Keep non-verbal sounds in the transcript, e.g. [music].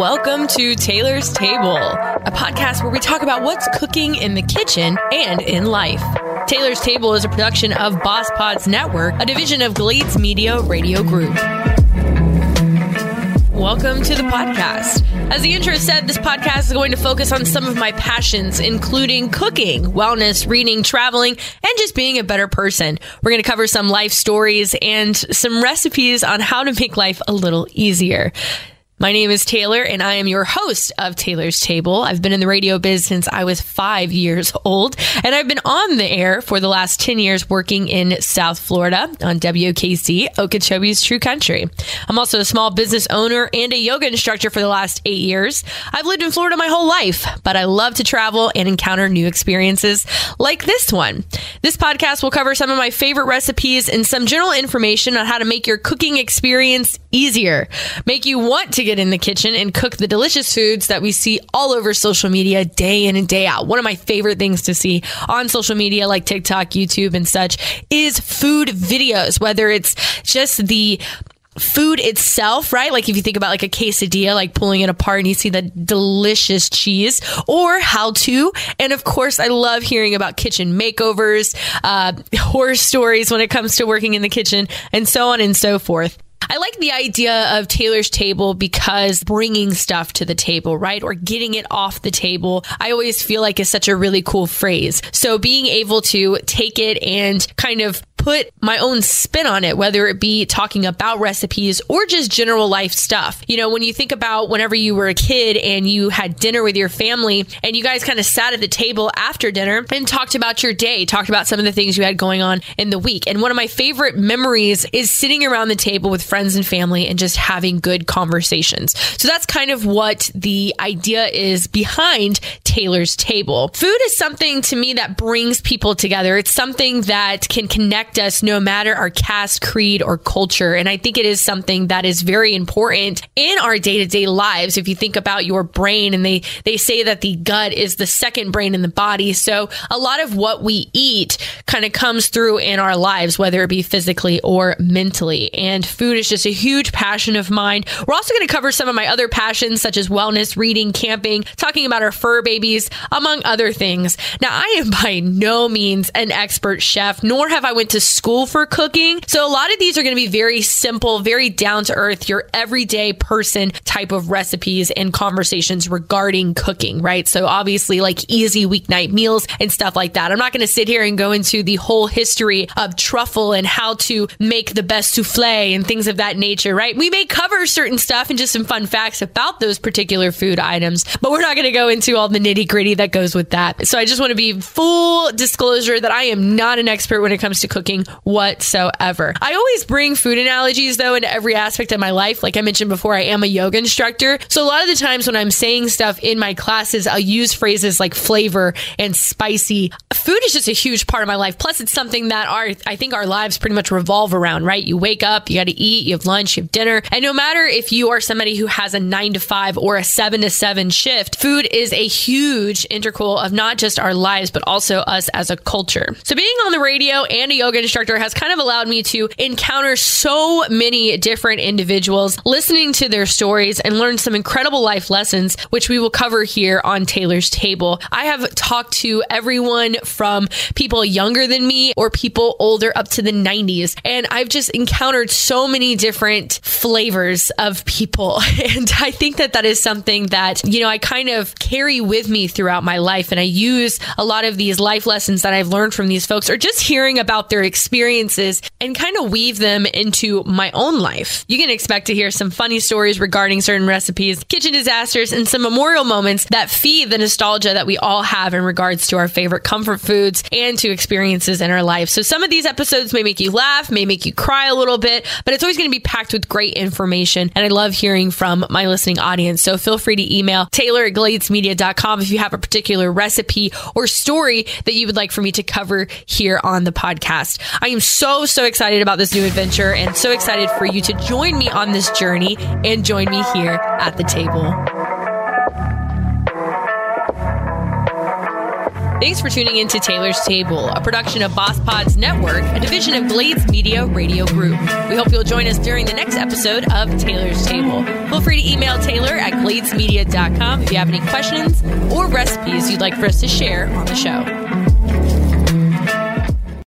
Welcome to Taylor's Table, a podcast where we talk about what's cooking in the kitchen and in life. Taylor's Table is a production of Boss Pods Network, a division of Glades Media Radio Group. Welcome to the podcast. As the intro said, this podcast is going to focus on some of my passions, including cooking, wellness, reading, traveling, and just being a better person. We're going to cover some life stories and some recipes on how to make life a little easier. My name is Taylor, and I am your host of Taylor's Table. I've been in the radio biz since I was five years old, and I've been on the air for the last 10 years working in South Florida on WOKC, Okeechobee's True Country. I'm also a small business owner and a yoga instructor for the last eight years. I've lived in Florida my whole life, but I love to travel and encounter new experiences like this one. This podcast will cover some of my favorite recipes and some general information on how to make your cooking experience easier, make you want to get in the kitchen and cook the delicious foods that we see all over social media day in and day out. One of my favorite things to see on social media like TikTok, YouTube, and such is food videos, whether it's just the food itself, right? Like if you think about like a quesadilla, like pulling it apart and you see the delicious cheese or how to. And of course, I love hearing about kitchen makeovers, uh, horror stories when it comes to working in the kitchen and so on and so forth. I like the idea of Taylor's table because bringing stuff to the table, right? Or getting it off the table, I always feel like is such a really cool phrase. So being able to take it and kind of put my own spin on it, whether it be talking about recipes or just general life stuff. You know, when you think about whenever you were a kid and you had dinner with your family and you guys kind of sat at the table after dinner and talked about your day, talked about some of the things you had going on in the week. And one of my favorite memories is sitting around the table with friends and family and just having good conversations. So that's kind of what the idea is behind Taylor's table. Food is something to me that brings people together. It's something that can connect us no matter our caste, creed, or culture. And I think it is something that is very important in our day to day lives. If you think about your brain and they, they say that the gut is the second brain in the body. So a lot of what we eat kind of comes through in our lives, whether it be physically or mentally. And food is just a huge passion of mine. We're also going to cover some of my other passions, such as wellness, reading, camping, talking about our fur babies, among other things. Now, I am by no means an expert chef, nor have I went to school for cooking. So a lot of these are going to be very simple, very down to earth, your everyday person type of recipes and conversations regarding cooking, right? So obviously like easy weeknight meals and stuff like that. I'm not going to sit here and go into the whole history of truffle and how to make the best souffle and things of that nature, right? We may cover certain stuff and just some fun facts about those particular food items, but we're not going to go into all the nitty gritty that goes with that. So I just want to be full disclosure that I am not an expert when it comes to cooking cooking whatsoever. I always bring food analogies though into every aspect of my life. Like I mentioned before, I am a yoga instructor. So a lot of the times when I'm saying stuff in my classes, I'll use phrases like flavor and spicy. Food is just a huge part of my life. Plus it's something that our, I think our lives pretty much revolve around, right? You wake up, you got to eat, you have lunch, you have dinner. And no matter if you are somebody who has a nine to five or a seven to seven shift, food is a huge integral of not just our lives, but also us as a culture. So being on the radio and a yoga instructor has kind of allowed me to encounter so many different individuals, listening to their stories and learn some incredible life lessons, which we will cover here on Taylor's Table. I have talked to everyone from people younger than me or people older up to the 90s. And I've just encountered so many different flavors of people. [laughs] And I think that that is something that, you know, I kind of carry with me throughout my life. And I use a lot of these life lessons that I've learned from these folks or just hearing about their experiences and kind of weave them into my own life. You can expect to hear some funny stories regarding certain recipes, kitchen disasters, and some memorial moments that feed the nostalgia that we all have in regards to our favorite comfort foods and to experiences in our life. So some of these episodes may make you laugh, may make you cry a little bit, but it's always going to be packed with great information. And I love hearing from my listening audience. So feel free to email Taylor at gladesmedia.com if you have a particular recipe or story that you would like for me to cover here on the podcast. I am so, so excited about this new adventure and so excited for you to join me on this journey and join me here at the table. Thanks for tuning in to Taylor's Table, a production of Boss Pods Network, a division of Glades Media Radio Group. We hope you'll join us during the next episode of Taylor's Table. Feel free to email Taylor at gladesmedia.com if you have any questions or recipes you'd like for us to share on the show.